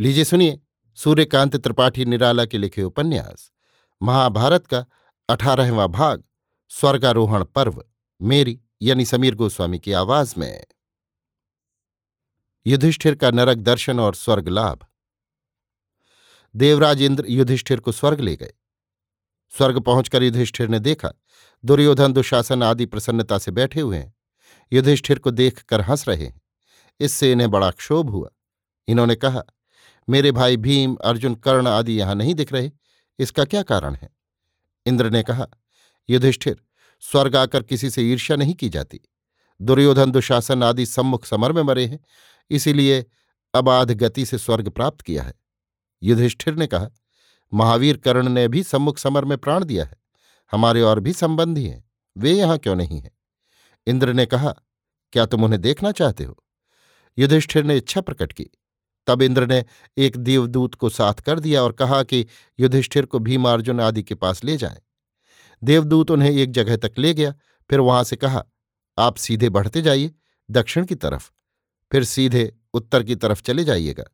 लीजिए सुनिए, सूर्यकांत त्रिपाठी निराला के लिखे उपन्यास। महाभारत का अठारहवां भाग, स्वर्गारोहण पर्व, मेरी यानी समीर गोस्वामी की आवाज़ में। युधिष्ठिर का नरक दर्शन और स्वर्ग लाभ। देवराज इंद्र युधिष्ठिर को स्वर्ग ले गए। स्वर्ग पहुंचकर युधिष्ठिर ने देखा, दुर्योधन दुशासन आदि प्रसन्नता से बैठे हुए हैं। युधिष्ठिर को देखकर हंस रहे हैं। इससे इन्हें बड़ा क्षोभ हुआ। इन्होंने कहा मेरे भाई भीम, अर्जुन, कर्ण आदि यहाँ नहीं दिख रहे। इसका क्या कारण है? इंद्र ने कहा, युधिष्ठिर, स्वर्ग आकर किसी से ईर्ष्या नहीं की जाती। दुर्योधन, दुशासन आदि सम्मुख समर में मरे हैं। इसीलिए अबाध गति से स्वर्ग प्राप्त किया है। युधिष्ठिर ने कहा, महावीर कर्ण ने भी सम्मुख समर में प्राण दिया है। हमारे और भी संबंधी हैं। वे यहाँ क्यों नहीं हैं? इंद्र ने कहा, क्या तुम उन्हें देखना चाहते हो? युधिष्ठिर ने इच्छा प्रकट की तब इंद्र ने एक देवदूत को साथ कर दिया और कहा कि युधिष्ठिर को भीमार्जुन आदि के पास ले जाए। देवदूत उन्हें एक जगह तक ले गया, फिर वहाँ से कहा, आप सीधे बढ़ते जाइए, दक्षिण की तरफ़, फिर सीधे उत्तर की तरफ़ चले जाइएगा।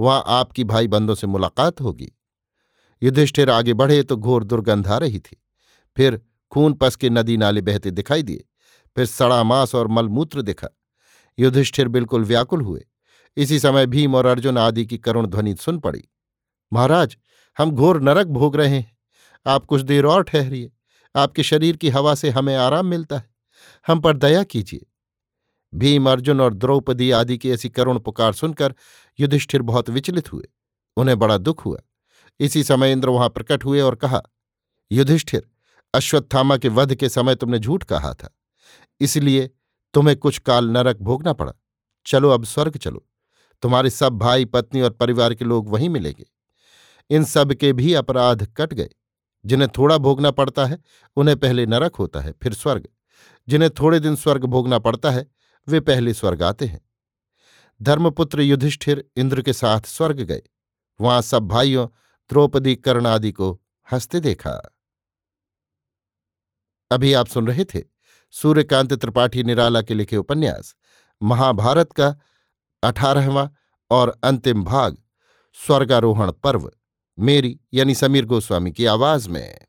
वहाँ आपकी भाई बंदों से मुलाकात होगी। युधिष्ठिर आगे बढ़े तो घोर दुर्गंध आ रही थी। फिर खून पस के नदी नाले बहते दिखाई दिए। फिर सड़ा मांस और मलमूत्र दिखा। युधिष्ठिर बिल्कुल व्याकुल हुए। इसी समय भीम और अर्जुन आदि की करुण ध्वनि सुन पड़ी। महाराज, हम घोर नरक भोग रहे हैं। आप कुछ देर और ठहरिए। आपके शरीर की हवा से हमें आराम मिलता है। हम पर दया कीजिए। भीम, अर्जुन और द्रौपदी आदि की ऐसी करुण पुकार सुनकर युधिष्ठिर बहुत विचलित हुए। उन्हें बड़ा दुख हुआ। इसी समय इंद्र वहाँ प्रकट हुए और कहा, युधिष्ठिर, अश्वत्थामा के वध के समय तुमने झूठ कहा था। इसलिए तुम्हें कुछ काल नरक भोगना पड़ा। चलो, अब स्वर्ग चलो। तुम्हारे सब भाई, पत्नी और परिवार के लोग वहीं मिलेंगे। इन सब के भी अपराध कट गए। जिन्हें थोड़ा भोगना पड़ता है, उन्हें पहले नरक होता है, फिर स्वर्ग। जिन्हें थोड़े दिन स्वर्ग भोगना पड़ता है, वे पहले स्वर्ग आते हैं। धर्मपुत्र युधिष्ठिर इंद्र के साथ स्वर्ग गए। वहाँ सब भाइयों, द्रौपदी, कर्ण आदि को हँसते देखा। अभी आप सुन रहे थे सूर्यकांत त्रिपाठी निराला के लिखे उपन्यास, महाभारत का अठारहवां और अंतिम भाग स्वर्गारोहण पर्व मेरी यानी समीर गोस्वामी की आवाज़ में।